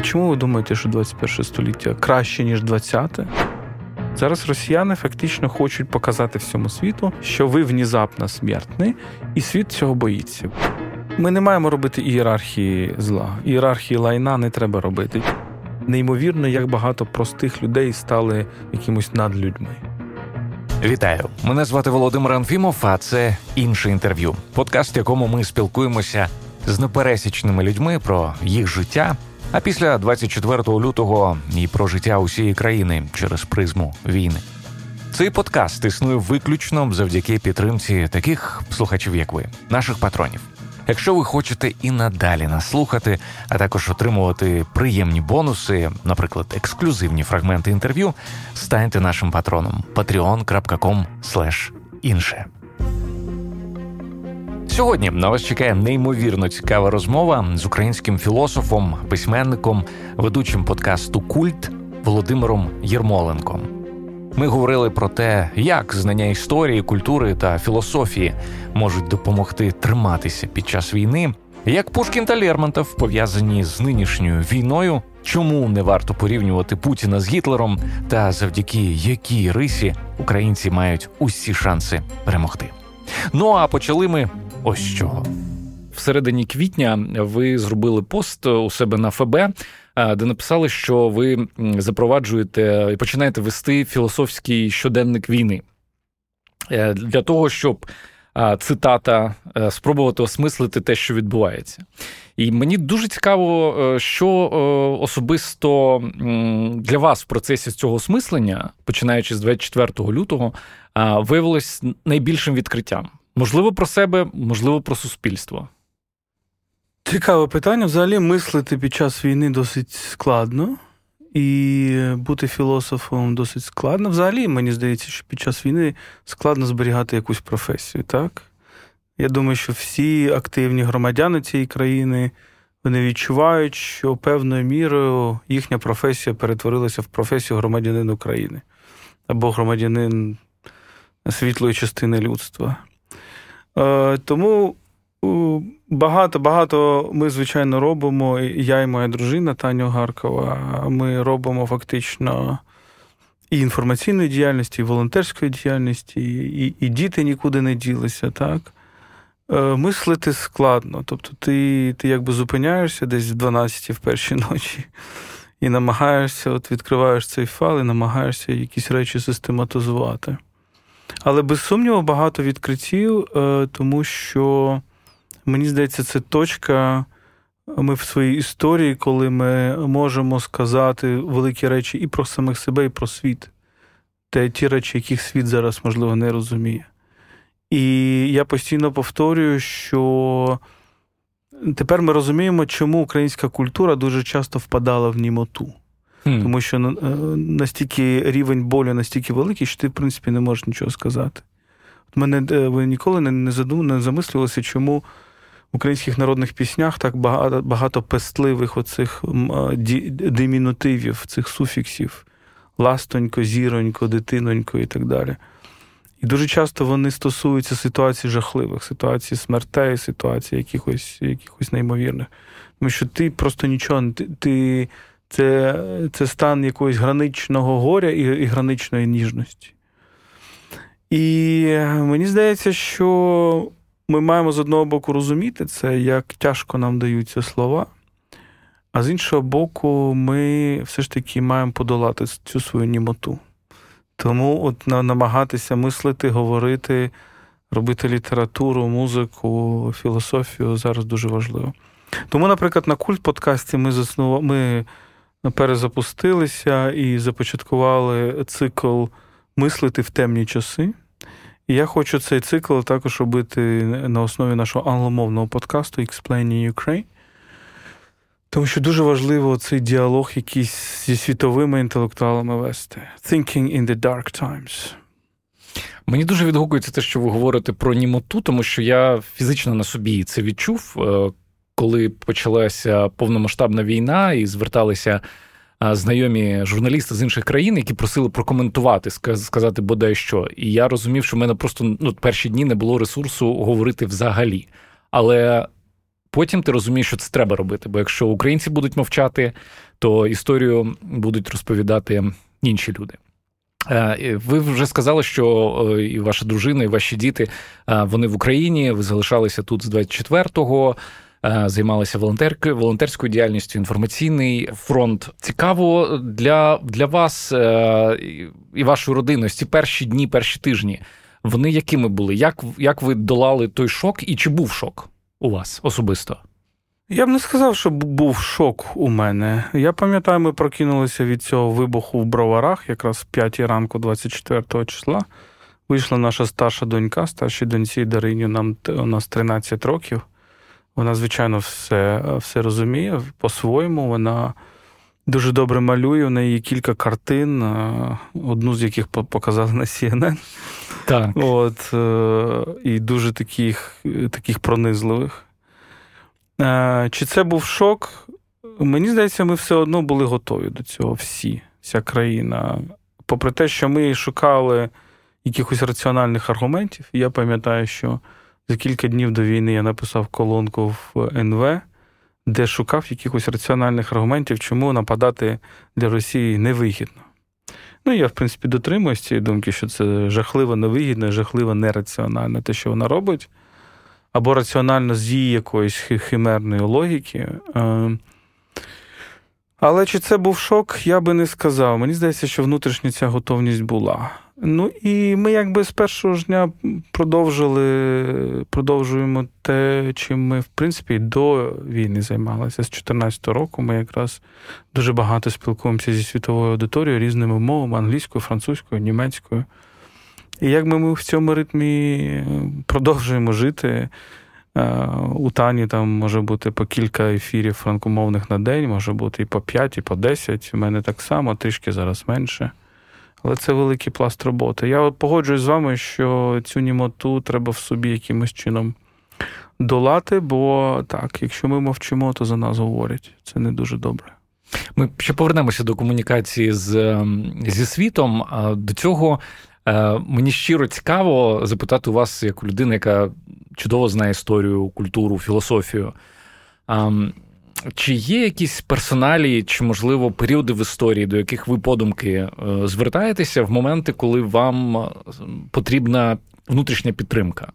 А чому ви думаєте, що 21 століття краще, ніж 20-те? Зараз росіяни фактично хочуть показати всьому світу, що ви внезапно смертний, і світ цього боїться. Ми не маємо робити ієрархії зла. Ієрархії лайна не треба робити. Неймовірно, як багато простих людей стали якимось надлюдьми. Вітаю! Мене звати Володимир Анфімов. А це інше інтерв'ю. Подкаст, в якому ми спілкуємося з непересічними людьми про їх життя. А після 24 лютого і про життя усієї країни через призму війни. Цей подкаст існує виключно завдяки підтримці таких слухачів, як ви, наших патронів. Якщо ви хочете і надалі нас слухати, а також отримувати приємні бонуси, наприклад, ексклюзивні фрагменти інтерв'ю, станьте нашим патроном patreon.com інше. Сьогодні на вас чекає неймовірно цікава розмова з українським філософом, письменником, ведучим подкасту Культ Володимиром Єрмоленком. Ми говорили про те, як знання історії, культури та філософії можуть допомогти триматися під час війни, як Пушкін та Лермонтов пов'язані з нинішньою війною, чому не варто порівнювати Путіна з Гітлером, та завдяки якій рисі українці мають усі шанси перемогти. Ну а почали ми ось чого. В середині квітня ви зробили пост у себе на ФБ, де написали, що ви запроваджуєте і починаєте вести філософський щоденник війни е, для того, щоб цитата е, спробувати осмислити те, що відбувається. І мені дуже цікаво, е, що особисто для вас в процесі цього осмислення, починаючи з 24 лютого, виявилось найбільшим відкриттям. Можливо, про себе, можливо, про суспільство. Цікаве питання. Взагалі мислити під час війни досить складно, і бути філософом досить складно. Взагалі, мені здається, що під час війни складно зберігати якусь професію, так? Я думаю, що всі активні громадяни цієї країни вони відчувають, що певною мірою їхня професія перетворилася в професію громадянин України або громадянин світлої частини людства. Е, тому багато багато ми, звичайно, робимо. Я і моя дружина Таня Гаркова. Ми робимо фактично і інформаційної діяльності, і волонтерської діяльності, і, і діти нікуди не ділися. так. Е, мислити складно. Тобто ти ти якби зупиняєшся десь в 12 в першій ночі і намагаєшся, от відкриваєш цей файл і намагаєшся якісь речі систематизувати. Але без сумніву багато відкриттів, е, тому що мені здається, це точка. Ми в своїй історії, коли ми можемо сказати великі речі і про самих себе, і про світ, те ті речі, яких світ зараз, можливо, не розуміє. І я постійно повторюю, що тепер ми розуміємо, чому українська культура дуже часто впадала в німоту. Mm. Тому що е, настільки рівень болю настільки великий, що ти, в принципі, не можеш нічого сказати. От мене е, ви ніколи не задум, не замислювалися, чому в українських народних піснях так багато багато пестливих оцих димінутивів, цих суфіксів ластонько, зіронько, дитинонько і так далі. І дуже часто вони стосуються ситуацій жахливих, ситуацій смертей, ситуацій якихось якихось неймовірних. Тому що ти просто нічого ти, ти це це стан якогось граничного горя і, і граничної ніжності. І мені здається, що ми маємо з одного боку розуміти це, як тяжко нам даються слова, а з іншого боку, ми все ж таки маємо подолати цю свою німоту. Тому от намагатися мислити, говорити, робити літературу, музику, філософію зараз дуже важливо. Тому, наприклад, на культ подкасті ми заснували. Перезапустилися і започаткували цикл мислити в темні часи. І я хочу цей цикл також робити на основі нашого англомовного подкасту Explaining Ukraine. Тому що дуже важливо цей діалог якийсь зі світовими інтелектуалами вести. Thinking in the dark times. Мені дуже відгукується те, що ви говорите про німоту, тому що я фізично на собі це відчув, е, коли почалася повномасштабна війна і зверталися знайомі журналісти з інших країн, які просили прокоментувати, сказати бодай що. І я розумів, що в мене просто ну, перші дні не було ресурсу говорити взагалі. Але потім ти розумієш, що це треба робити. Бо якщо українці будуть мовчати, то історію будуть розповідати інші люди. Е, ви вже сказали, що і ваша дружина, і ваші діти вони в Україні. Ви залишалися тут з 24-го. Займалися волонтеркою, волонтерською діяльністю, інформаційний фронт. Цікаво для для вас і вашої родини ці перші дні, перші тижні. Вони якими були? Як як ви долали той шок, і чи був шок у вас особисто? Я б не сказав, що був шок у мене. Я пам'ятаю, ми прокинулися від цього вибуху в броварах, якраз в 5 ранку, 24 числа. Вийшла наша старша донька, старшій доньці Дарині, нам у нас 13 років. Вона, звичайно, все все розуміє по-своєму. Вона дуже добре малює. У неї є кілька картин, одну з яких показали на CNN. Так. От, е, І дуже таких, таких пронизливих. Е, чи це був шок? Мені здається, ми все одно були готові до цього. Всі, вся країна. Попри те, що ми шукали якихось раціональних аргументів, я пам'ятаю, що за кілька днів до війни я написав колонку в НВ, де шукав якихось раціональних аргументів, чому нападати для Росії невигідно. Ну, я, в принципі, дотримуюсь цієї думки, що це жахливо невигідно, жахливо нераціонально те, що вона робить або раціонально з її якоїсь химерної логіки. Е, але чи це був шок, я би не сказав. Мені здається, що внутрішня ця готовність була. Ну і ми якби з першого ж дня продовжили, продовжуємо те, чим ми, в принципі, до війни займалися. З 2014 року ми якраз дуже багато спілкуємося зі світовою аудиторією різними мовами англійською, французькою, німецькою. І як ми в цьому ритмі е, продовжуємо жити. Е, у Тані там може бути по кілька ефірів франкомовних на день, може бути і по 5, і по 10. У мене так само, трішки зараз менше. Але це великий пласт роботи. Я погоджуюсь з вами, що цю німоту треба в собі якимось чином долати, бо так, якщо ми мовчимо, то за нас говорять. Це не дуже добре. Ми ще повернемося до комунікації з, ем, зі світом. До цього Е, мені щиро цікаво запитати у вас, як у людини, яка чудово знає історію, культуру, філософію. Чи є якісь персоналі, чи, можливо, періоди в історії, до яких ви подумки е, звертаєтеся в моменти, коли вам е, потрібна внутрішня підтримка?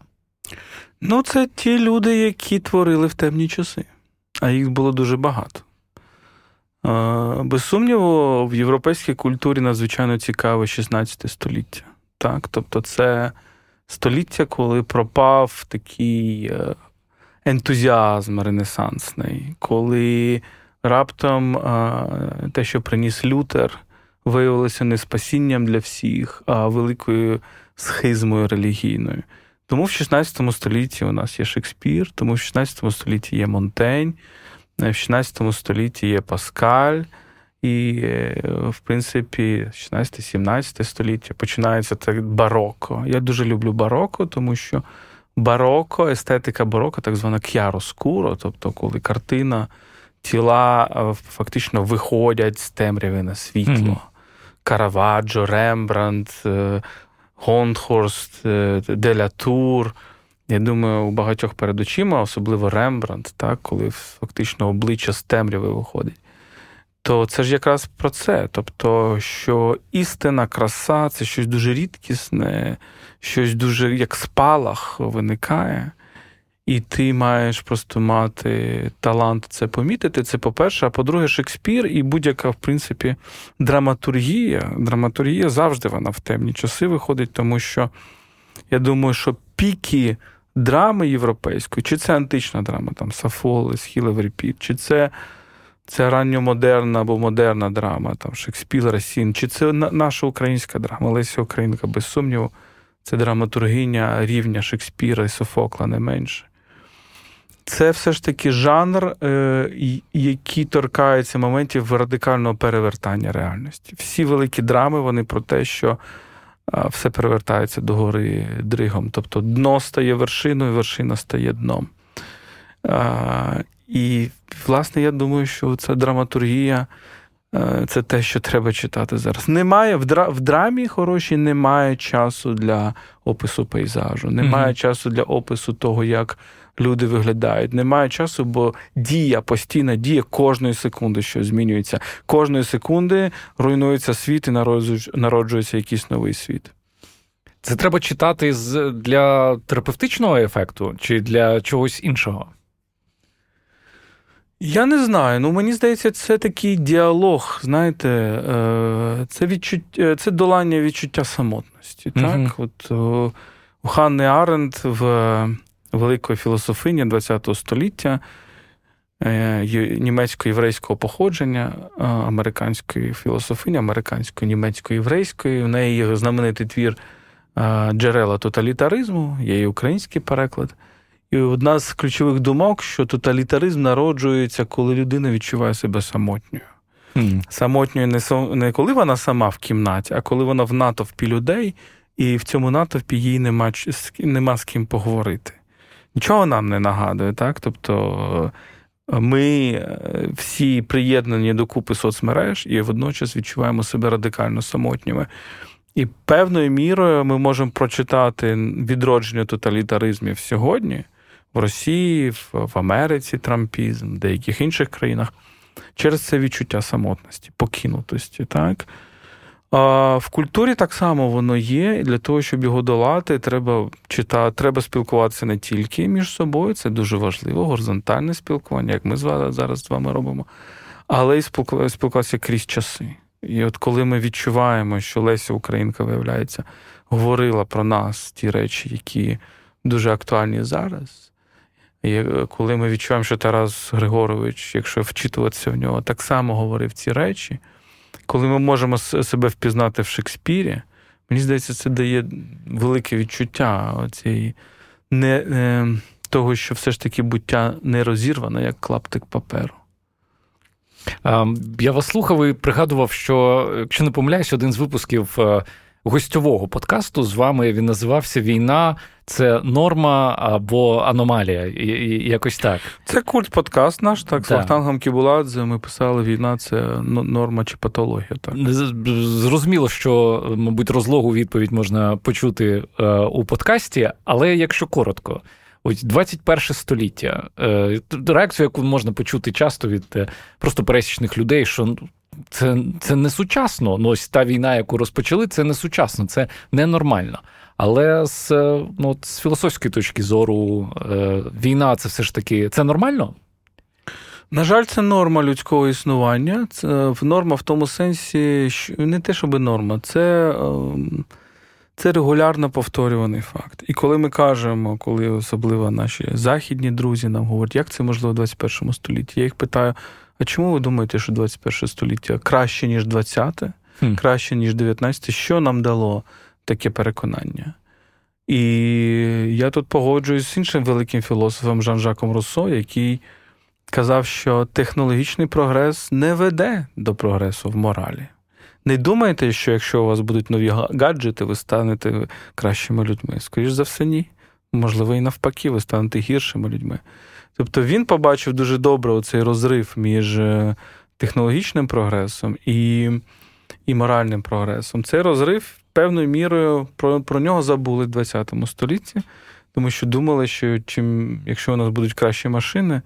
Ну, це ті люди, які творили в темні часи, а їх було дуже багато. Без сумніву, в європейській культурі надзвичайно цікаве 16 століття. Так? Тобто це століття, коли пропав такий е, ентузіазм ренесансний, коли раптом е, те, що приніс Лютер, виявилося не спасінням для всіх, а великою схизмою релігійною. Тому в 16 столітті у нас є Шекспір, тому в 16 столітті є Монтень, в 16 столітті є Паскаль. І, е, в принципі, 16-17 століття починається так бароко. Я дуже люблю бароко, тому що бароко, естетика бароко, так звана к'яроскуро, тобто, коли картина, тіла е, фактично виходять з темряви на світло. Mm-hmm. Караваджо, Рембрандт, Гонхорст, Делятур. Я думаю, у багатьох перед очима, особливо Рембрандт, так, коли фактично обличчя з темряви виходить то це ж якраз про це. Тобто, що істина, краса це щось дуже рідкісне, щось дуже як спалах виникає. І ти маєш просто мати талант це помітити. Це по-перше, а по-друге, Шекспір і будь-яка, в принципі, драматургія. Драматургія завжди вона в темні часи виходить, тому що я думаю, що піки драми європейської, чи це антична драма, там Сафолес, Хілевріпіт, чи це це ранньомодерна або модерна драма, там Шекспір, Расін, чи це наша українська драма, Леся Українка, без сумніву, це драматургиня рівня Шекспіра і Софокла не менше. Це все ж таки жанр, е, який торкається моментів радикального перевертання реальності. Всі великі драми, вони про те, що все перевертається догори дригом. Тобто дно стає вершиною, вершина стає дном. І, власне, я думаю, що ця драматургія Е, це те, що треба читати зараз. Немає в драмі хорошій немає часу для опису пейзажу, немає mm-hmm. часу для опису того, як люди виглядають. Немає часу, бо дія, постійна дія кожної секунди, що змінюється. Кожної секунди руйнується світ і народжується якийсь новий світ. Це треба читати для терапевтичного ефекту чи для чогось іншого? Я не знаю. Ну мені здається, це такий діалог. Знаєте, е, це відчуття, е, це долання відчуття самотності. Mm-hmm. Так, от у Ханни Аренд в великої філософині ХХ століття е, німецько-єврейського походження, американської філософині, американської німецько-єврейської. В неї є знаменитий твір джерела тоталітаризму, є і український переклад. І одна з ключових думок, що тоталітаризм народжується, коли людина відчуває себе самотньою. Mm. Самотньою не не коли вона сама в кімнаті, а коли вона в натовпі людей, і в цьому натовпі їй нема, нема з ким поговорити. Нічого нам не нагадує, так? Тобто ми е, всі приєднані до купи соцмереж і водночас відчуваємо себе радикально самотніми. І певною мірою ми можемо прочитати відродження тоталітаризмів сьогодні в Росії, в Америці Трампізм, в деяких інших країнах через це відчуття самотності, покинутості. так? А В культурі так само воно є, і для того, щоб його долати, треба читати, треба спілкуватися не тільки між собою, це дуже важливо, горизонтальне спілкування, як ми зараз з вами робимо, але й спілкуватися крізь часи. І от коли ми відчуваємо, що Леся Українка, виявляється, говорила про нас ті речі, які дуже актуальні зараз. І е, коли ми відчуваємо, що Тарас Григорович, якщо вчитуватися в нього, так само говорив ці речі, коли ми можемо себе впізнати в Шекспірі, мені здається, це дає велике відчуття цієї не, не, того, що все ж таки буття не розірване, як клаптик паперу. Я вас слухав і пригадував, що, якщо не помиляюсь, один з випусків е, гостьового подкасту з вами він називався Війна. Це норма або аномалія, і, і якось так. Це культ подкаст наш, так, з Вахтангом Кібуладзе. Ми писали війна, це норма чи патологія. Так. Зрозуміло, що, мабуть, розлогу відповідь можна почути е, у подкасті, але якщо коротко, Ось 21 століття. Е, реакцію, яку можна почути часто від е, просто пересічних людей, що ну, це це не сучасно. Ну, ось та війна, яку розпочали, це не сучасно, це ненормально. Але з е, ну, з філософської точки зору, війна це все ж таки це нормально? На жаль, це норма людського існування. Це норма в тому сенсі, що не те, щоб норма, це. Е, це регулярно повторюваний факт. І коли ми кажемо, коли особливо наші західні друзі нам говорять, як це можливо в 21 столітті, я їх питаю: а чому ви думаєте, що 21 століття краще, ніж 20-те, хм. краще, ніж 19-те? Що нам дало таке переконання? І я тут погоджуюсь з іншим великим філософом Жан-Жаком Руссо, який казав, що технологічний прогрес не веде до прогресу в моралі. Не думайте, що якщо у вас будуть нові гаджети, ви станете кращими людьми. Скоріше за все, ні. Можливо, і навпаки, ви станете гіршими людьми. Тобто він побачив дуже добре оцей розрив між е, технологічним прогресом і і моральним прогресом. Цей розрив певною мірою про про нього забули в ХХ столітті, тому що думали, що чим, якщо у нас будуть кращі машини,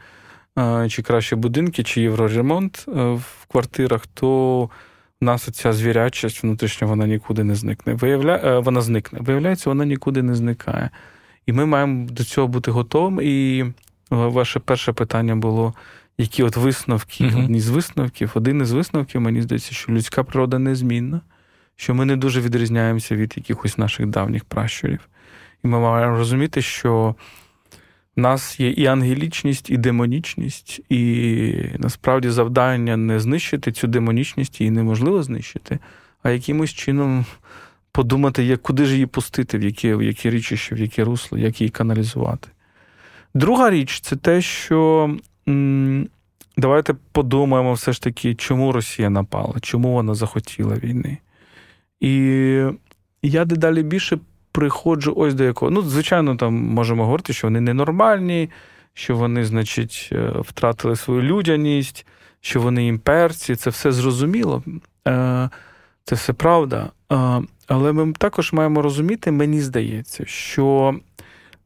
чи кращі будинки, чи євроремонт е, в квартирах, то у нас оця звірячість внутрішня вона нікуди не зникне. Виявля... Е, вона зникне. Виявляється, вона нікуди не зникає. І ми маємо до цього бути готовими. І ваше перше питання було: які от висновки? Uh-huh. Одні з висновків, один із висновків, мені здається, що людська природа незмінна, що ми не дуже відрізняємося від якихось наших давніх пращурів. І ми маємо розуміти, що у нас є і ангелічність, і демонічність, і насправді завдання не знищити цю демонічність її неможливо знищити, а якимось чином подумати, як, куди ж її пустити, в яке в які річище, в яке русло, як її каналізувати. Друга річ це те, що давайте подумаємо все ж таки, чому Росія напала, чому вона захотіла війни. І я дедалі більше приходжу ось до якого. Ну, звичайно, там можемо говорити, що вони ненормальні, що вони, значить, е, втратили свою людяність, що вони імперці, це все зрозуміло, е, це все правда. Е, але ми також маємо розуміти, мені здається, що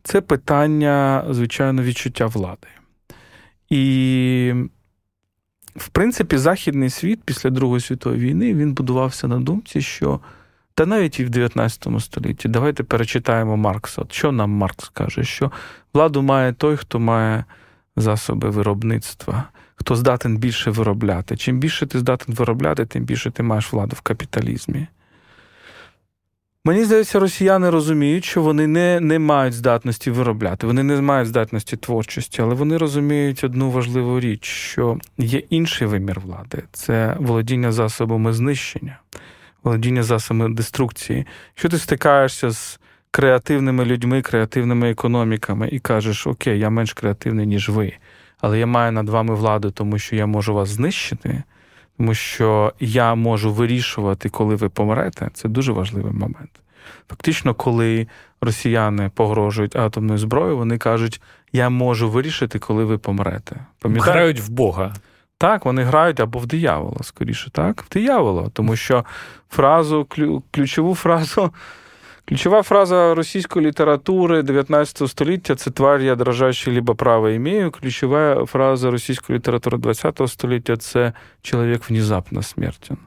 це питання, звичайно, відчуття влади. І, в принципі, Західний світ після Другої світової війни він будувався на думці, що та навіть і в 19 столітті давайте перечитаємо Маркса. От Що нам Маркс каже? Що владу має той, хто має засоби виробництва, хто здатен більше виробляти. Чим більше ти здатен виробляти, тим більше ти маєш владу в капіталізмі. Мені здається, росіяни розуміють, що вони не не мають здатності виробляти, вони не мають здатності творчості, але вони розуміють одну важливу річ, що є інший вимір влади це володіння засобами знищення, володіння засобами деструкції. Що ти стикаєшся з креативними людьми, креативними економіками і кажеш, окей, я менш креативний, ніж ви, але я маю над вами владу, тому що я можу вас знищити тому що я можу вирішувати, коли ви помрете. Це дуже важливий момент. Фактично, коли росіяни погрожують атомною зброєю, вони кажуть, я можу вирішити, коли ви помрете. Пам'ятаєте? Грають в Бога. Так, вони грають або в диявола, скоріше, так? В диявола, тому що фразу, ключову фразу Ключова фраза російської літератури 19 століття це тварь я дрожащий, либо право імею. Ключова фраза російської літератури 20 століття це чоловік внезапно смертен.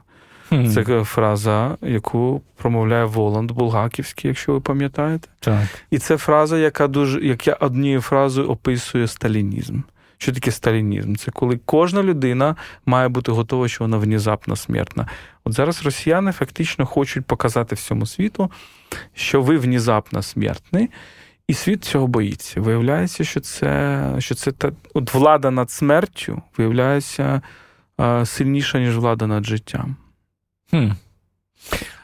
Mm. Це фраза, яку промовляє Воланд Булгаківський, якщо ви пам'ятаєте. Так. І це фраза, яка дуже яка однією фразою описує сталінізм. Що таке сталінізм? Це коли кожна людина має бути готова, що вона внезапно смертна. От зараз росіяни фактично хочуть показати всьому світу, що ви внезапно смертний, і світ цього боїться. Виявляється, що це що це та от влада над смертю виявляється сильніша, ніж влада над життям. Хм.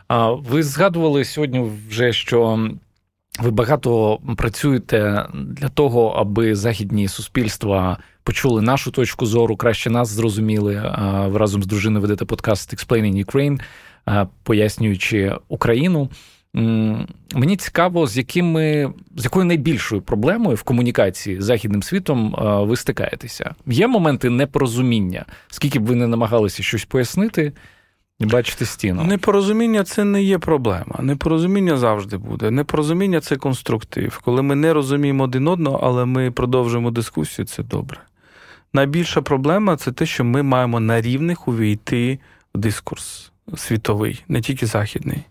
А Ви згадували сьогодні вже, що ви багато працюєте для того, аби західні суспільства почули нашу точку зору, краще нас зрозуміли. Ви разом з дружиною ведете подкаст Explaining Ukraine, пояснюючи Україну. Мені цікаво, з якими з якою найбільшою проблемою в комунікації з західним світом ви стикаєтеся. Є моменти непорозуміння, скільки б ви не намагалися щось пояснити. Бачити стіну. Непорозуміння це не є проблема. Непорозуміння завжди буде. Непорозуміння це конструктив. Коли ми не розуміємо один одного, але ми продовжуємо дискусію, це добре. Найбільша проблема це те, що ми маємо на рівних увійти в дискурс світовий, не тільки західний.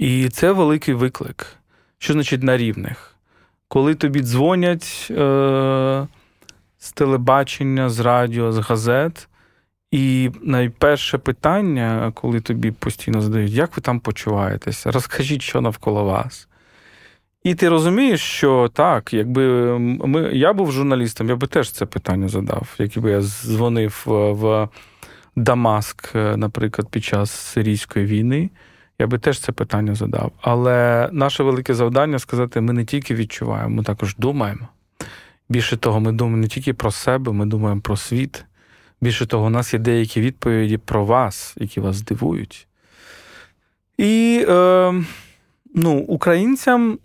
І це великий виклик. Що значить на рівних? Коли тобі дзвонять е- з телебачення, з радіо, з газет. І найперше питання, коли тобі постійно задають, як ви там почуваєтеся, розкажіть, що навколо вас. І ти розумієш, що так, якби ми, я був журналістом, я би теж це питання задав, якби я дзвонив в Дамаск, наприклад, під час сирійської війни, я би теж це питання задав. Але наше велике завдання сказати: ми не тільки відчуваємо, ми також думаємо. Більше того, ми думаємо не тільки про себе, ми думаємо про світ. Більше того, у нас є деякі відповіді про вас, які вас здивують. І е, ну, українцям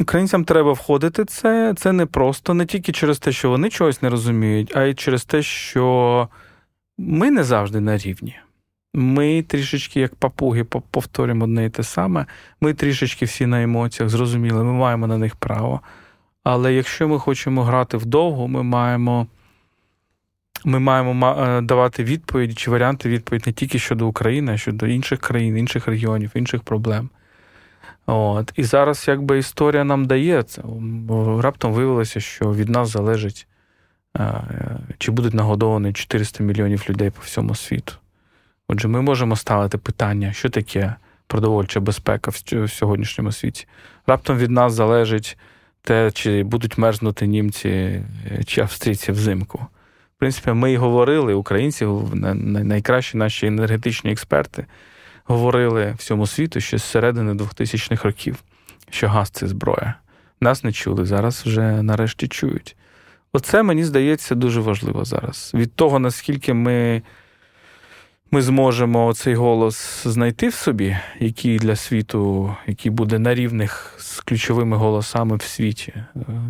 українцям треба входити це. Це не просто не тільки через те, що вони чогось не розуміють, а й через те, що ми не завжди на рівні. Ми трішечки, як папуги, повторюємо одне і те саме. Ми трішечки всі на емоціях, зрозуміли, ми маємо на них право. Але якщо ми хочемо грати вдовго, ми маємо ми маємо е, давати відповіді чи варіанти відповіді не тільки щодо України, а щодо інших країн, інших регіонів, інших проблем. От. І зараз якби історія нам дає це. Раптом виявилося, що від нас залежить, е, чи будуть нагодовані 400 мільйонів людей по всьому світу. Отже, ми можемо ставити питання, що таке продовольча безпека в сьогоднішньому світі. Раптом від нас залежить те, чи будуть мерзнути німці е, чи австрійці взимку. В принципі, ми й говорили, українці, найкращі наші енергетичні експерти, говорили всьому світу ще з середини 2000-х років, що газ це зброя. Нас не чули, зараз вже нарешті чують. Оце, мені здається, дуже важливо зараз. Від того, наскільки ми ми зможемо цей голос знайти в собі, який для світу, який буде на рівних з ключовими голосами в світі,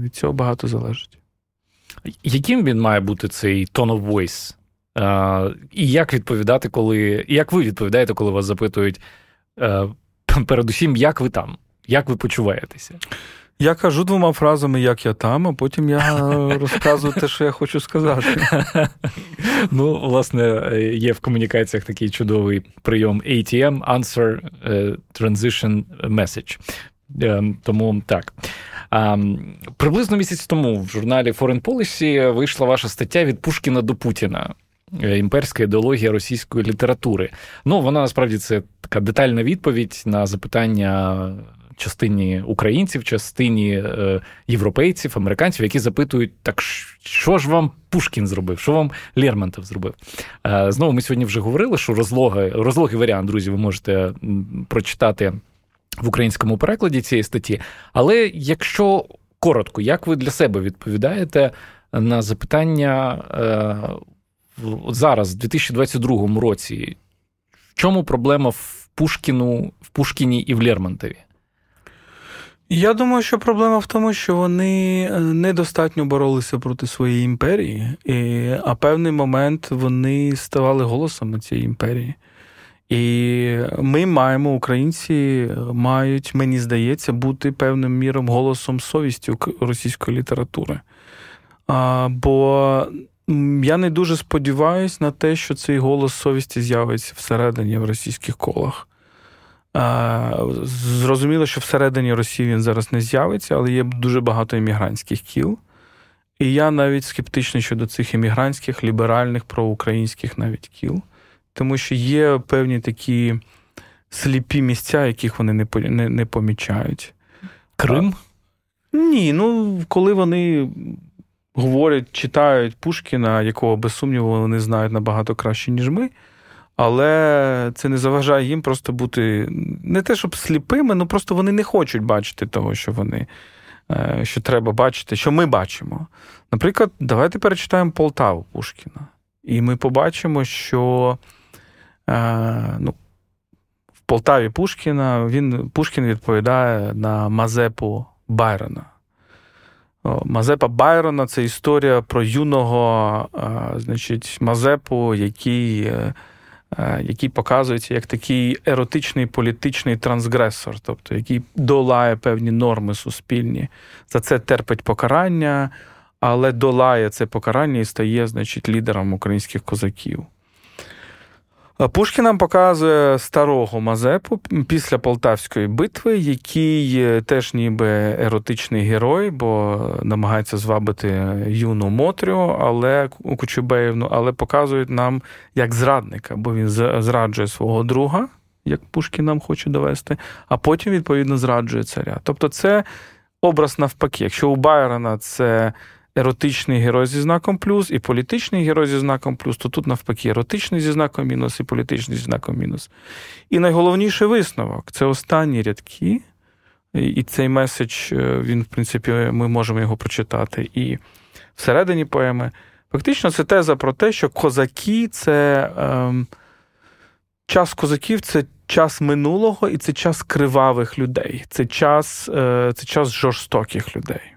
від цього багато залежить. Яким він має бути цей tone of voice? І як відповідати, коли. Як ви відповідаєте, коли вас запитують передусім, як ви там? Як ви почуваєтеся? Я кажу двома фразами, як я там, а потім я розказую те, що я хочу сказати. Ну, власне, є в комунікаціях такий чудовий прийом ATM Answer е, Transition Message. Е, тому так. Приблизно місяць тому в журналі Foreign Policy вийшла ваша стаття від Пушкіна до Путіна. Е, імперська ідеологія російської літератури. Ну, вона насправді це така детальна відповідь на запитання частині українців, частині е, європейців, американців, які запитують, так що ж вам Пушкін зробив, що вам Лермонтов зробив? Е, знову ми сьогодні вже говорили, що розлога, розлогий варіант, друзі, ви можете прочитати в українському перекладі цієї статті. Але якщо коротко, як ви для себе відповідаєте на запитання е, зараз, в 2022 році, в чому проблема в Пушкіну, в Пушкіні і в Лермонтові? Я думаю, що проблема в тому, що вони е, недостатньо боролися проти своєї імперії, і, а певний момент вони ставали голосами цієї імперії. І ми маємо, українці мають, мені здається, бути певним міром голосом совісті російської літератури. А, Бо я не дуже сподіваюся на те, що цей голос совісті з'явиться всередині в російських колах. Зрозуміло, що всередині Росії він зараз не з'явиться, але є дуже багато іммігрантських кіл. І я навіть скептичний щодо цих іммігрантських, ліберальних, проукраїнських навіть кіл, тому що є певні такі сліпі місця, яких вони не не, не помічають. Крим? А, ні, ну коли вони говорять, читають Пушкіна, якого без сумніву вони знають набагато краще, ніж ми. Але це не заважає їм просто бути не те, щоб сліпими, ну просто вони не хочуть бачити того, що вони е, що треба бачити, що ми бачимо. Наприклад, давайте перечитаємо Полтаву Пушкіна. І ми побачимо, що е, ну, в Полтаві Пушкіна він, Пушкін відповідає на Мазепу Байрона. Мазепа Байрона це історія про юного е, значить, Мазепу, який. Е, який показується як такий еротичний політичний трансгресор, тобто який долає певні норми суспільні. За це терпить покарання, але долає це покарання і стає, значить, лідером українських козаків. Пушкін нам показує старого Мазепу після Полтавської битви, який теж ніби еротичний герой, бо намагається звабити юну Мотрю, але Кучубеївну, але показують нам як зрадника, бо він зраджує свого друга, як Пушкін нам хоче довести, а потім, відповідно, зраджує царя. Тобто, це образ навпаки. Якщо у Байрона це еротичний герой зі знаком плюс і політичний герой зі знаком плюс, то тут навпаки еротичний зі знаком мінус і політичний зі знаком мінус. І найголовніший висновок це останні рядки. І цей меседж, е, він, в принципі, ми можемо його прочитати і всередині поеми. Фактично, це теза про те, що козаки це ем, час козаків це час минулого і це час кривавих людей, це час, е, це час жорстоких людей.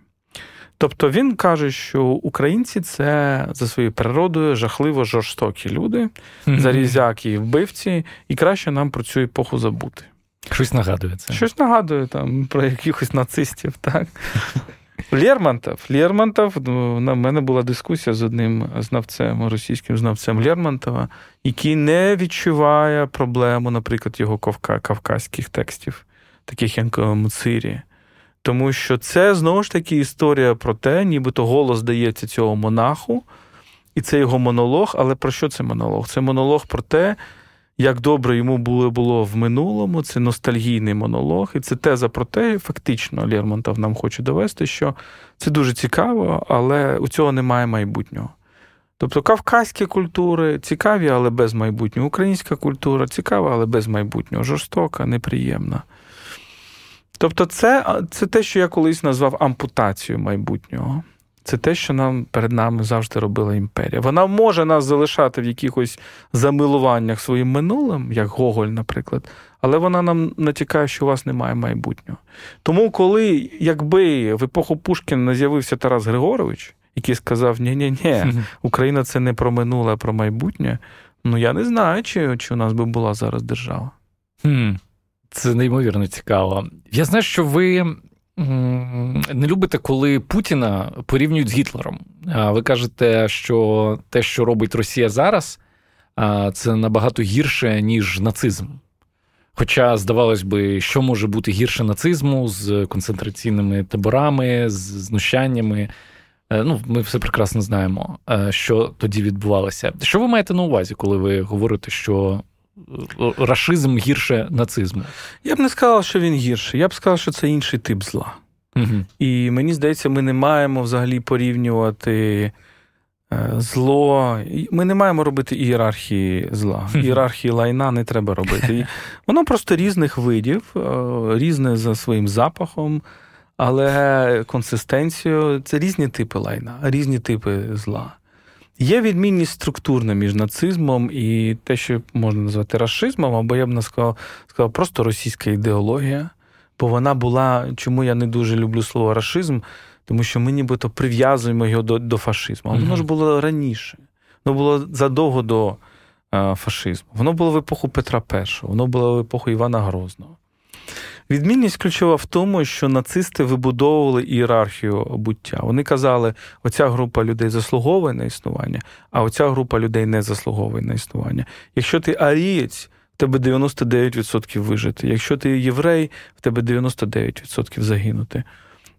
Тобто він каже, що українці це за своєю природою жахливо жорстокі люди, зарізяки і вбивці, і краще нам про цю епоху забути. Щось нагадує це. Щось нагадує там про якихось нацистів, так. Лермонтов. Лермонтов, ну, на мене була дискусія з одним знавцем, російським знавцем Лермонтова, який не відчуває проблему, наприклад, його кавказьких текстів, таких як Муцирі. Тому що це знову ж таки історія про те, нібито голос дається цього монаху, і це його монолог. Але про що це монолог? Це монолог про те, як добре йому було було в минулому, це ностальгійний монолог, і це теза про те, фактично, Лермонтов нам хоче довести, що це дуже цікаво, але у цього немає майбутнього. Тобто кавказькі культури цікаві, але без майбутнього. Українська культура цікава, але без майбутнього, жорстока, неприємна. Тобто, це, це те, що я колись назвав ампутацією майбутнього. Це те, що нам перед нами завжди робила імперія. Вона може нас залишати в якихось замилуваннях своїм минулим, як Гоголь, наприклад, але вона нам натякає, що у вас немає майбутнього. Тому, коли, якби в епоху Пушкіна не з'явився Тарас Григорович, який сказав: ні ні ні Україна це не про минуле, а про майбутнє. Ну я не знаю, чи, чи у нас би була зараз держава. Це неймовірно цікаво. Я знаю, що ви. Не любите, коли Путіна порівнюють з Гітлером. Ви кажете, що те, що робить Росія зараз, це набагато гірше, ніж нацизм. Хоча, здавалось би, що може бути гірше нацизму з концентраційними таборами, з знущаннями. Е, ну, Ми все прекрасно знаємо, е, що тоді відбувалося. Що ви маєте на увазі, коли ви говорите, що рашизм гірше нацизму? Я б не сказав, що він гірший. Я б сказав, що це інший тип зла. Угу. І мені здається, ми не маємо взагалі порівнювати зло. Ми не маємо робити ієрархії зла. Ієрархії лайна не треба робити. Воно просто різних видів, різне за своїм запахом. Але консистенцію це різні типи лайна, різні типи зла. Є відмінність структурна між нацизмом і те, що можна назвати расизмом, або я б не сказав, сказав просто російська ідеологія. Бо вона була, чому я не дуже люблю слово расизм, тому що ми нібито прив'язуємо його до до фашизму. А воно ж було раніше. Воно було задовго до а, фашизму. Воно було в епоху Петра І, воно було в епоху Івана Грозного. Відмінність ключова в тому, що нацисти вибудовували ієрархію буття. Вони казали, оця група людей заслуговує на існування, а оця група людей не заслуговує на існування. Якщо ти арієць, в тебе 99% вижити. Якщо ти єврей, в тебе 99% загинути.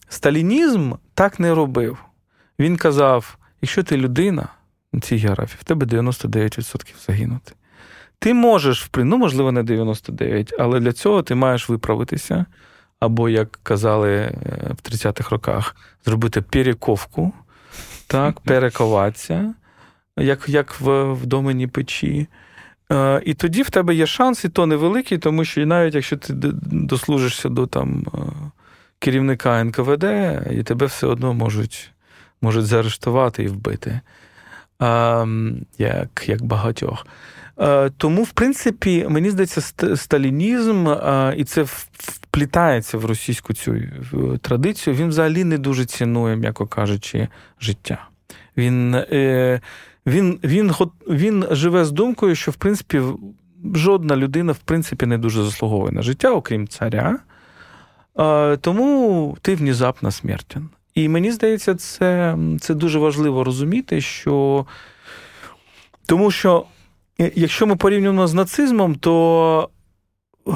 Сталінізм так не робив. Він казав: якщо ти людина на цій географії, в тебе 99% загинути. Ти можеш, ну, можливо, не 99, але для цього ти маєш виправитися. Або, як казали е, в 30-х роках, зробити перековку, так, перековатися, як як в, в домені печі. Е, І тоді в тебе є шанс, і то невеликий, тому що навіть якщо ти дослужишся до там, е, керівника НКВД, і тебе все одно можуть можуть заарештувати і вбити, е, як, як багатьох. Е, тому, в принципі, мені здається, сталінізм, е, і це вплітається в російську цю традицію. Він взагалі не дуже цінує, м'яко кажучи, життя. Він е, він, він, він живе з думкою, що в принципі жодна людина в принципі не дуже заслуговує на життя, окрім царя. Тому ти внезапно смертен. І мені здається, це, це дуже важливо розуміти, що тому що. Якщо ми порівнюємо з нацизмом, то е,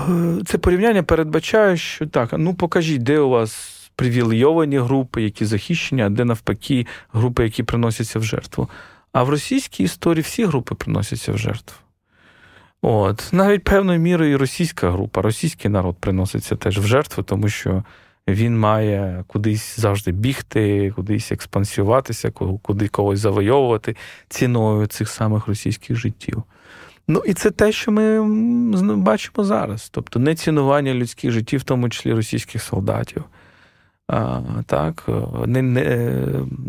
це порівняння передбачає, що так, ну покажіть, де у вас привілейовані групи, які захищені, а де навпаки групи, які приносяться в жертву. А в російській історії всі групи приносяться в жертву. От, навіть певною мірою і російська група, російський народ приноситься теж в жертву, тому що він має кудись завжди бігти, кудись експансіюватися, куди когось завойовувати ціною цих самих російських життів. Ну і це те, що ми бачимо зараз. Тобто не цінування людських життів, в тому числі російських солдатів. А, так, не, не,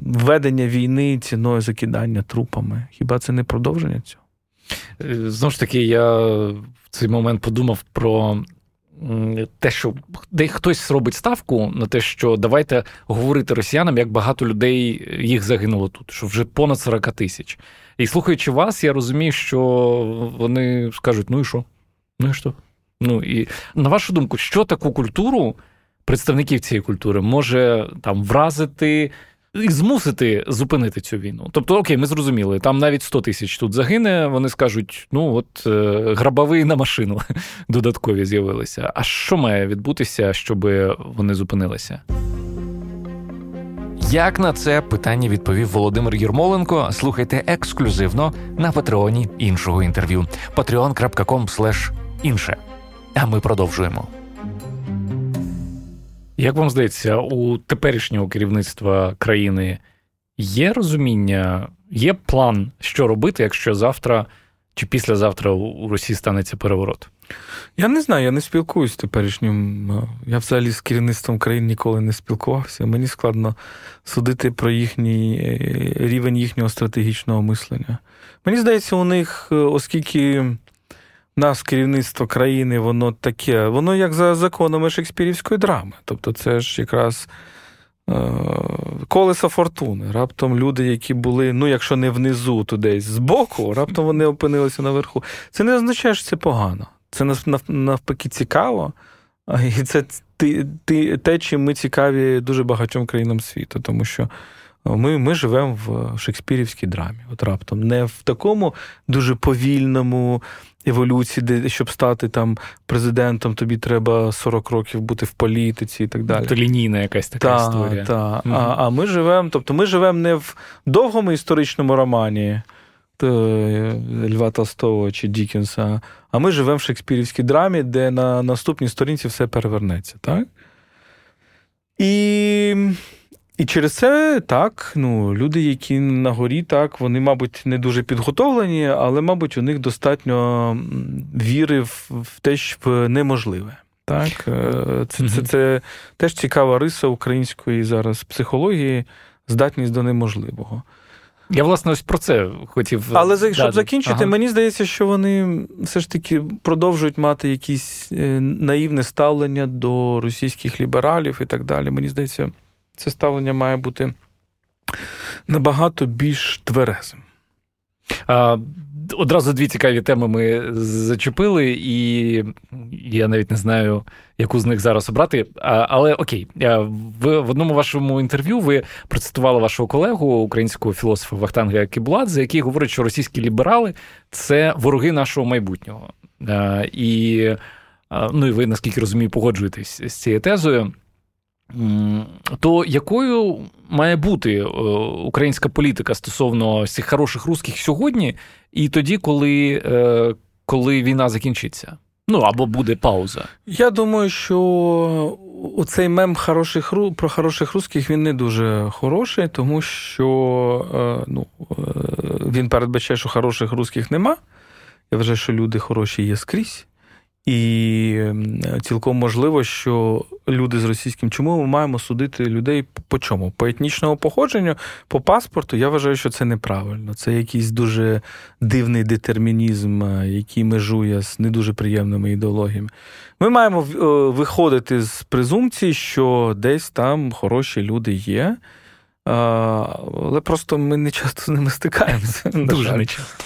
Введення війни ціною закидання трупами. Хіба це не продовження цього? Е, знову ж таки, я в цей момент подумав про те, що де хтось робить ставку на те, що давайте говорити росіянам, як багато людей їх загинуло тут, що вже понад 40 тисяч. І слухаючи вас, я розумію, що вони скажуть: ну і що? Ну і що? Ну і на вашу думку, що таку культуру представників цієї культури може там вразити? і змусити зупинити цю війну. Тобто, окей, ми зрозуміли, там навіть 100 тисяч тут загине. Вони скажуть: ну от е, грабовий на машину додаткові з'явилися. А що має відбутися, щоб вони зупинилися? Як на це питання відповів Володимир Єрмоленко? Слухайте ексклюзивно на патреоні іншого інтерв'ю. patreon.com інше. А ми продовжуємо. Як вам здається, у теперішнього керівництва країни є розуміння, є план, що робити, якщо завтра чи післязавтра у Росії станеться переворот? Я не знаю, я не спілкуюсь з теперішнім. Е, я взагалі з керівництвом країни ніколи не спілкувався. Мені складно судити про їхній е, рівень їхнього стратегічного мислення. Мені здається, у них, е, оскільки нас керівництво країни, воно таке, воно як за законами шекспірівської драми. Тобто, це ж якраз колеса фортуни. Раптом люди, які були, ну, якщо не внизу, то десь збоку, раптом вони опинилися наверху. Це не означає, що це погано. Це навпаки цікаво. І це те, чим ми цікаві дуже багатьом країнам світу, тому що ми ми живемо в шекспірівській драмі. От раптом не в такому дуже повільному еволюції, де щоб стати там президентом, тобі треба 40 років бути в політиці і так далі. То лінійна якась така та, історія. Та. Mm-hmm. А а ми живемо, тобто ми живемо не в довгому історичному романі е, Льва Толстого чи Дікінса, а ми живемо в шекспірівській драмі, де на наступній сторінці все перевернеться. так? І і через це так, ну, люди, які на горі, так, вони, мабуть, не дуже підготовлені, але, мабуть, у них достатньо віри в, в те, що неможливе. Так, е, Це, це, це, це теж цікава риса української зараз психології, здатність до неможливого. Я, власне, ось про це хотів. Але щоб дати. закінчити, ага. мені здається, що вони все ж таки продовжують мати якісь е, наївне ставлення до російських лібералів і так далі. Мені здається це ставлення має бути набагато більш тверезим. А, Одразу дві цікаві теми ми зачепили, і я навіть не знаю, яку з них зараз обрати. Але окей, в, в одному вашому інтерв'ю ви процитували вашого колегу, українського філософа Вахтанга Кібуладзе, який говорить, що російські ліберали це вороги нашого майбутнього. І ну і ви, наскільки розумію, погоджуєтесь з цією тезою. То якою має бути е, українська політика стосовно цих хороших русських сьогодні, і тоді, коли е, коли війна закінчиться? Ну або буде пауза? Я думаю, що оцей мем хороших про хороших русських він не дуже хороший, тому що е, ну, він передбачає, що хороших русських нема. Я вважаю, що люди хороші є скрізь. І цілком можливо, що люди з російським чому ми маємо судити людей по чому? По етнічному походженню, по паспорту, я вважаю, що це неправильно. Це якийсь дуже дивний детермінізм, е, який межує з не дуже приємними ідеологіями. Ми маємо е, виходити з презумпції, що десь там хороші люди є. Але просто ми не часто з ними стикаємося. Дуже не часто.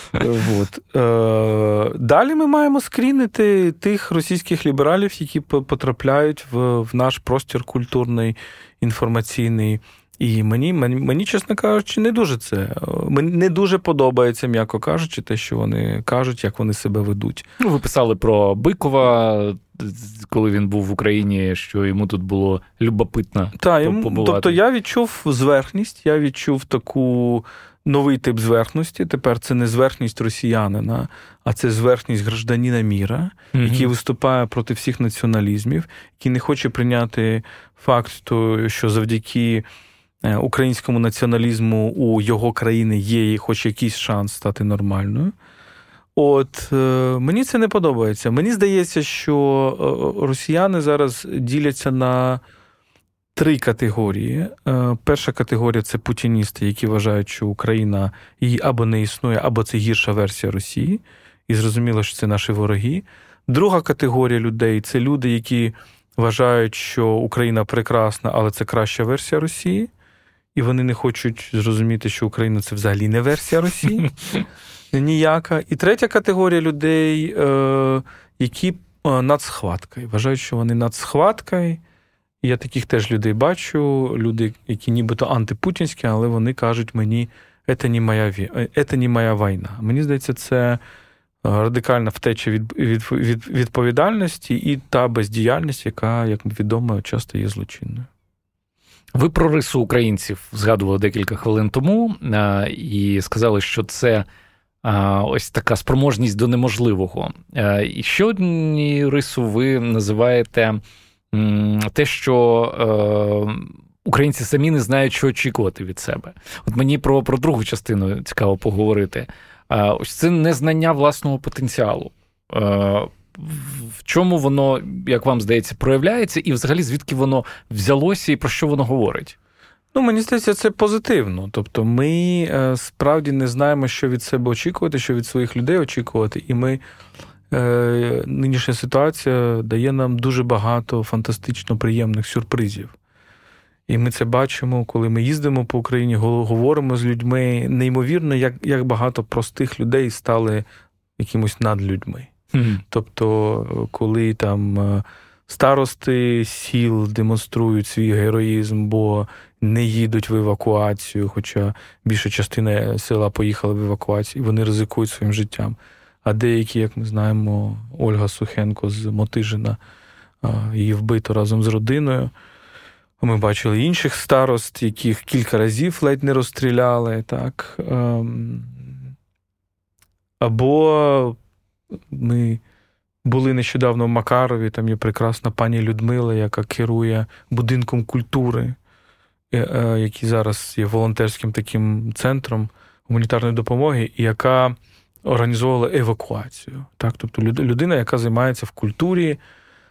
Е, далі ми маємо скрінити тих російських лібералів, які потрапляють в, наш простір культурний, інформаційний. І мені, мені, мені, чесно кажучи, не дуже це. Мені не дуже подобається, м'яко кажучи, те, що вони кажуть, як вони себе ведуть. Ну, ви писали про Бикова, коли він був в Україні, що йому тут було любопитно. Побувати. тобто я відчув зверхність, я відчув таку. Новий тип зверхності. Тепер це не зверхність росіянина, а це зверхність гражданина міра, mm-hmm. який виступає проти всіх націоналізмів, який не хоче прийняти факт, що завдяки Е, українському націоналізму у його країни є хоч якийсь шанс стати нормальною. От е, мені це не подобається. Мені здається, що е, росіяни зараз діляться на три категорії. Перша категорія це путіністи, які вважають, що Україна її або не існує, або це гірша версія Росії. І зрозуміло, що це наші вороги. Друга категорія людей це люди, які вважають, що Україна прекрасна, але це краща версія Росії і вони не хочуть зрозуміти, що Україна це взагалі не версія Росії ніяка. І третя категорія людей, е, які е, над схваткою. Вважають, що вони над схваткою. Я таких теж людей бачу, люди, які нібито антипутінські, але вони кажуть мені, це не моя це не моя війна. Мені здається, це радикальна втеча від, від, від відповідальності і та бездіяльність, яка, як відомо, часто є злочинною. Ви про рису українців згадували декілька хвилин тому і сказали, що це ось така спроможність до неможливого. І ще одні рису ви називаєте те, що е, українці самі не знають, що очікувати від себе. От мені про, про другу частину цікаво поговорити. Ось це незнання власного потенціалу. Е, в чому воно, як вам здається, проявляється, і взагалі звідки воно взялося і про що воно говорить? Ну, мені здається, це позитивно. Тобто, ми е, справді не знаємо, що від себе очікувати, що від своїх людей очікувати, і ми. Е, нинішня ситуація дає нам дуже багато фантастично приємних сюрпризів. І ми це бачимо, коли ми їздимо по Україні, говоримо з людьми. Неймовірно, як як багато простих людей стали якимось надлюдьми. Mm-hmm. Тобто, коли там е, старости сіл демонструють свій героїзм, бо не їдуть в евакуацію, хоча більша частина села поїхала в евакуацію, і вони ризикують своїм життям. А деякі, як ми знаємо, Ольга Сухенко з Мотижина, її вбито разом з родиною. Ми бачили інших старост, яких кілька разів ледь не розстріляли. так. Ем, або ми були нещодавно в Макарові, там є прекрасна пані Людмила, яка керує будинком культури, е, е, який зараз є волонтерським таким центром гуманітарної допомоги, і яка організовувала евакуацію. Так? Тобто людина, яка займається в культурі,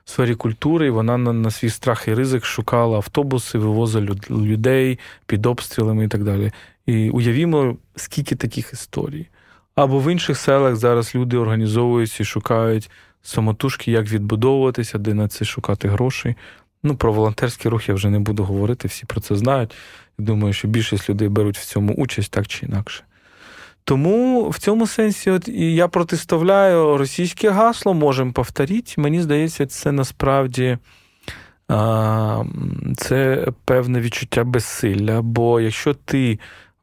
в сфері культури, вона на, на свій страх і ризик шукала автобуси, вивозила людей під обстрілами і так далі. І уявімо, скільки таких історій. Або в інших селах зараз люди організовуються і шукають самотужки, як відбудовуватися, де на це шукати гроші. Ну, про волонтерський рух я вже не буду говорити, всі про це знають. Думаю, що більшість людей беруть в цьому участь так чи інакше. Тому в цьому сенсі от я протиставляю російське гасло, можемо повторити. Мені здається, це насправді це певне відчуття безсилля. Бо якщо ти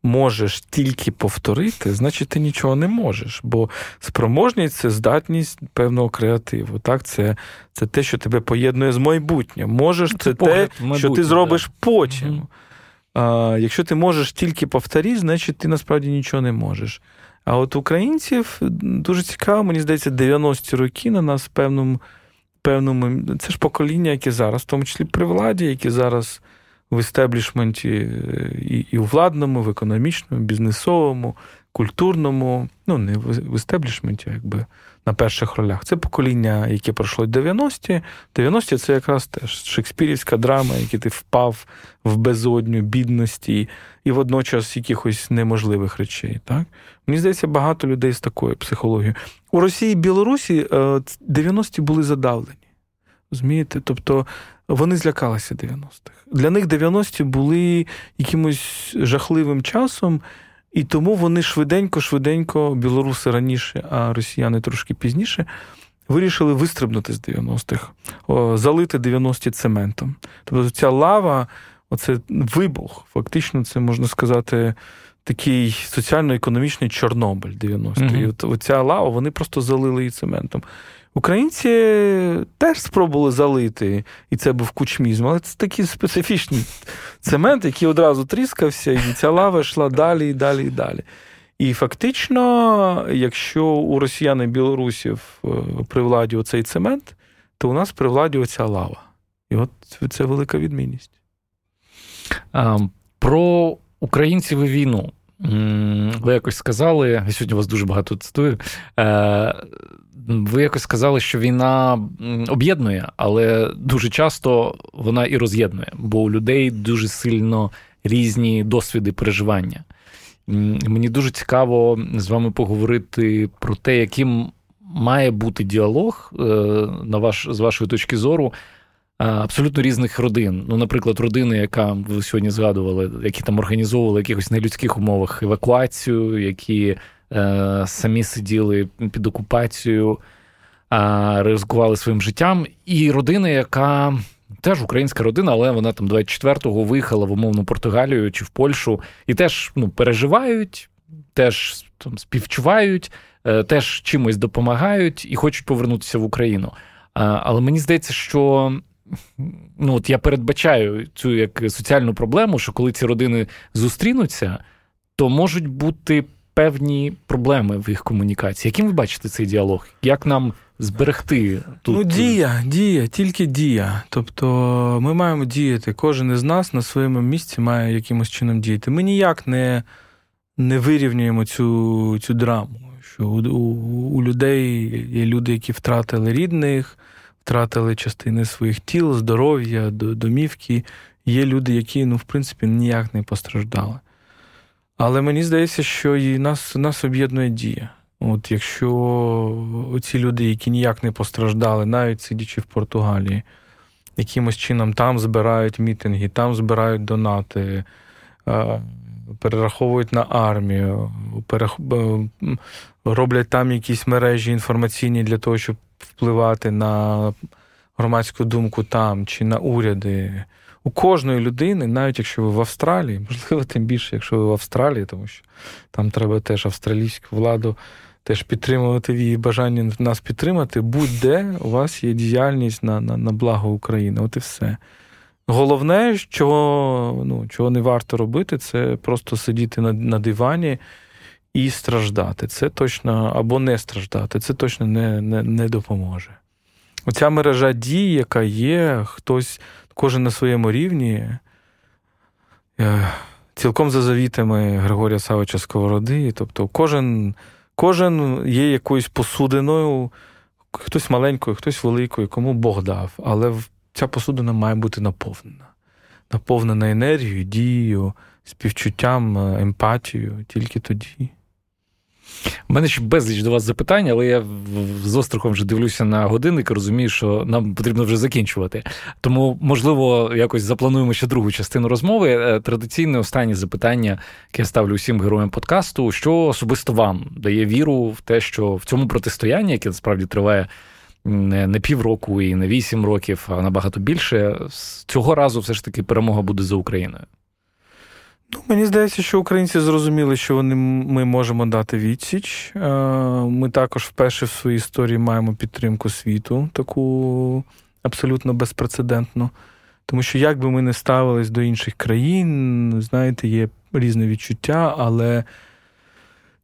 можеш тільки повторити, значить ти нічого не можеш. Бо спроможність це здатність певного креативу. Так? Це це те, що тебе поєднує з майбутнім. Можеш, це, це те, що ти зробиш да. потім. Угу. А, Якщо ти можеш тільки повторити, значить ти насправді нічого не можеш. А от українців дуже цікаво, мені здається, 90-ті роки на нас певному, певному. Це ж покоління, яке зараз, в тому числі при владі, які зараз в істеблішменті е, і, і у владному, в економічному, бізнесовому, культурному, ну, не в істеблішменті, якби на перших ролях. Це покоління, яке пройшло 90-ті. 90-ті це якраз теж шекспірівська драма, яка ти впав в безодню бідності і водночас якихось неможливих речей. Так? Мені здається, багато людей з такою психологією. У Росії і Білорусі 90-ті е, були задавлені. Розумієте? Тобто вони злякалися 90-х. Для них 90-ті були якимось жахливим часом. І тому вони швиденько-швиденько, білоруси раніше, а росіяни трошки пізніше, вирішили вистрибнути з 90-х, залити 90-ті цементом. Тобто ця лава, оце вибух, фактично, це можна сказати. Такий соціально-економічний Чорнобиль 90-ті. Mm-hmm. І от оця лава, вони просто залили її цементом. Українці теж спробували залити, і це був кучмізм, але це такий специфічний цемент, який одразу тріскався, і ця лава йшла далі і далі і далі. І фактично, якщо у росіян і білорусів е, при владі оцей цемент, то у нас при владі оця лава. І от це велика відмінність. Про українців і війну. Ви якось сказали, я сьогодні вас дуже багато цитую. Е, ви якось сказали, що війна об'єднує, але дуже часто вона і роз'єднує, бо у людей дуже сильно різні досвіди переживання. Мені дуже цікаво з вами поговорити про те, яким має бути діалог е, на ваш, з вашої точки зору. Абсолютно різних родин. Ну, наприклад, родини, яка ви сьогодні згадували, які там організовували якихось нелюдських умовах евакуацію, які Е, самі сиділи під окупацією, ризикували своїм життям. І родина, яка теж українська родина, але вона там 24-го виїхала в умовну Португалію чи в Польщу, і теж ну, переживають, теж там співчувають, е, теж чимось допомагають і хочуть повернутися в Україну. Але мені здається, що. Ну, от я передбачаю цю як соціальну проблему, що коли ці родини зустрінуться, то можуть бути певні проблеми в їх комунікації. Яким ви бачите цей діалог? Як нам зберегти тут? Ну, дія, дія, тільки дія. Тобто ми маємо діяти. Кожен із нас на своєму місці має якимось чином діяти. Ми ніяк не не вирівнюємо цю цю драму. Що у, у, у людей є люди, які втратили рідних, втратили частини своїх тіл, здоров'я, домівки. Є люди, які, ну, в принципі, ніяк не постраждали. Але мені здається, що і нас нас об'єднує дія. От Якщо ці люди, які ніяк не постраждали, навіть сидячи в Португалії, якимось чином там збирають мітинги, там збирають донати, перераховують на армію, роблять там якісь мережі інформаційні для того, щоб впливати на громадську думку там чи на уряди. У кожної людини, навіть якщо ви в Австралії, можливо, тим більше, якщо ви в Австралії, тому що там треба теж австралійську владу теж підтримувати в її бажанні нас підтримати, будь-де у вас є діяльність на на, на благо України. От і все. Головне, чого ну, чого не варто робити, це просто сидіти на, на дивані і страждати. Це точно або не страждати, це точно не, не, не допоможе. Оця мережа дій, яка є, хтось, кожен на своєму рівні. Е, цілком за завітами Григорія Савича Сковороди. Тобто, кожен кожен є якоюсь посудиною, хтось маленькою, хтось великою, кому Бог дав. Але ця посудина має бути наповнена. Наповнена енергією, дією, співчуттям, е, емпатією тільки тоді. У мене ще безліч до вас запитань, але я з острахом вже дивлюся на годинник і розумію, що нам потрібно вже закінчувати. Тому, можливо, якось заплануємо ще другу частину розмови. Е, традиційне останнє запитання, яке я ставлю усім героям подкасту: що особисто вам дає віру в те, що в цьому протистоянні, яке насправді триває. Не півроку і не вісім років, а набагато більше. Цього разу все ж таки перемога буде за Україною. Ну, Мені здається, що українці зрозуміли, що вони ми можемо дати відсіч. Е, ми також вперше в своїй історії маємо підтримку світу, таку абсолютно безпрецедентну. Тому що як би ми не ставились до інших країн, знаєте, є різне відчуття, але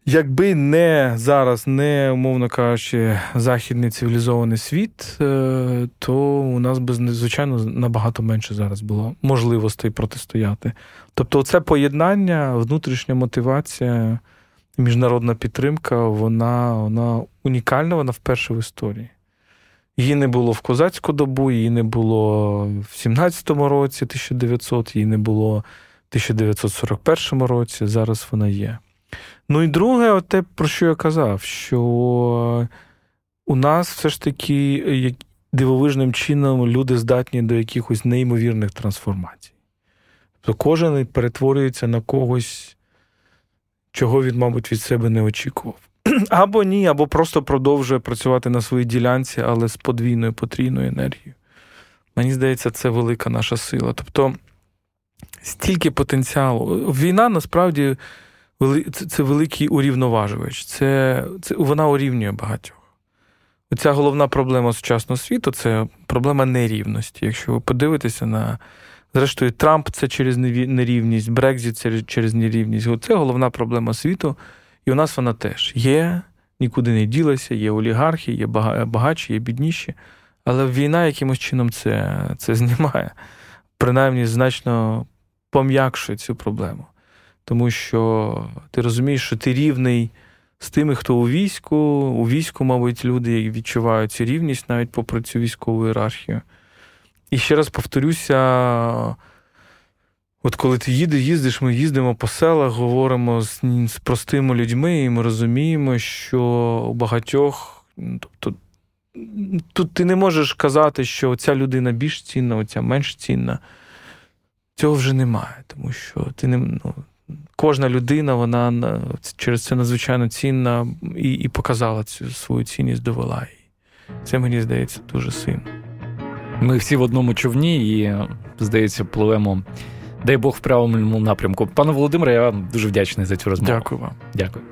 Якби не зараз, не, умовно кажучи, західний цивілізований світ, е, то у нас би, звичайно, набагато менше зараз було можливостей протистояти. Тобто, це поєднання, внутрішня мотивація, міжнародна підтримка, вона вона унікальна, вона вперше в історії. Її не було в козацьку добу, її не було в 17-му році, 1900, її не було в 1941 році. Зараз вона є. Ну і друге, те, про що я казав, що у нас все ж таки дивовижним чином люди здатні до якихось неймовірних трансформацій. Тобто кожен перетворюється на когось, чого він, мабуть, від себе не очікував. Або ні, або просто продовжує працювати на своїй ділянці, але з подвійною потрійною енергією. Мені здається, це велика наша сила. Тобто стільки потенціалу. Війна насправді це великий урівноважувач. Це, це Вона урівнює багатьох. Оця головна проблема сучасного світу це проблема нерівності. Якщо ви подивитеся на. Зрештою, Трамп це через нерівність, Брекзіт це через нерівність. Це головна проблема світу. І у нас вона теж є, нікуди не ділася, є олігархи, є багатші, є бідніші. Але війна якимось чином це це знімає, принаймні значно пом'якшує цю проблему тому що ти розумієш, що ти рівний з тими, хто у війську. У війську, мабуть, люди відчувають цю рівність навіть попри цю військову ієрархію. І ще раз повторюся: от коли ти їдеш, їздиш, ми їздимо по селах, говоримо з, з простими людьми, і ми розуміємо, що у багатьох, тобто, тут ти не можеш казати, що ця людина більш цінна, оця менш цінна. Цього вже немає, тому що ти не ну, кожна людина, вона через це надзвичайно цінна і і показала цю свою цінність, довела її. Це мені здається дуже сильно. Ми всі в одному човні і, здається, пливемо. Дай Бог в правильному напрямку. Пане Володимире, я вам дуже вдячний за цю розмову. Дякую вам. Дякую.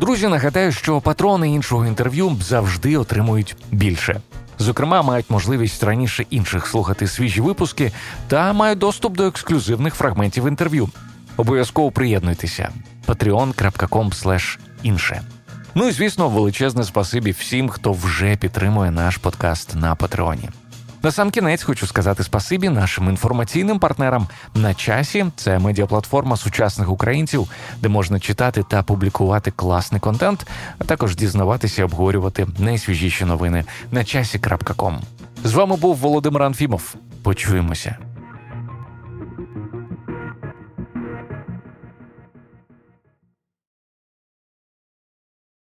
Друзі, нагадаю, що патрони іншого інтерв'ю завжди отримують більше. Зокрема, мають можливість раніше інших слухати свіжі випуски та мають доступ до ексклюзивних фрагментів інтерв'ю. Обов'язково приєднуйтеся patreon.com інше. Ну і звісно, величезне спасибі всім, хто вже підтримує наш подкаст на Патреоні. На сам кінець хочу сказати спасибі нашим інформаційним партнерам на часі. Це медіаплатформа сучасних українців, де можна читати та публікувати класний контент, а також дізнаватися і обговорювати найсвіжіші новини на часі.ком. З вами був Володимир Анфімов. Почуємося.